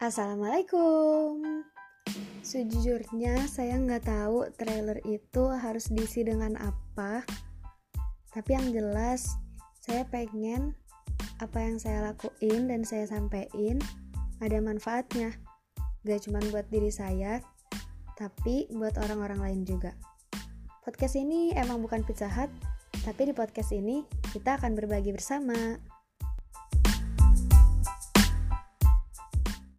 Assalamualaikum. Sejujurnya saya nggak tahu trailer itu harus diisi dengan apa. Tapi yang jelas saya pengen apa yang saya lakuin dan saya sampaikan ada manfaatnya. Gak cuma buat diri saya, tapi buat orang-orang lain juga. Podcast ini emang bukan pizza hut, tapi di podcast ini kita akan berbagi bersama.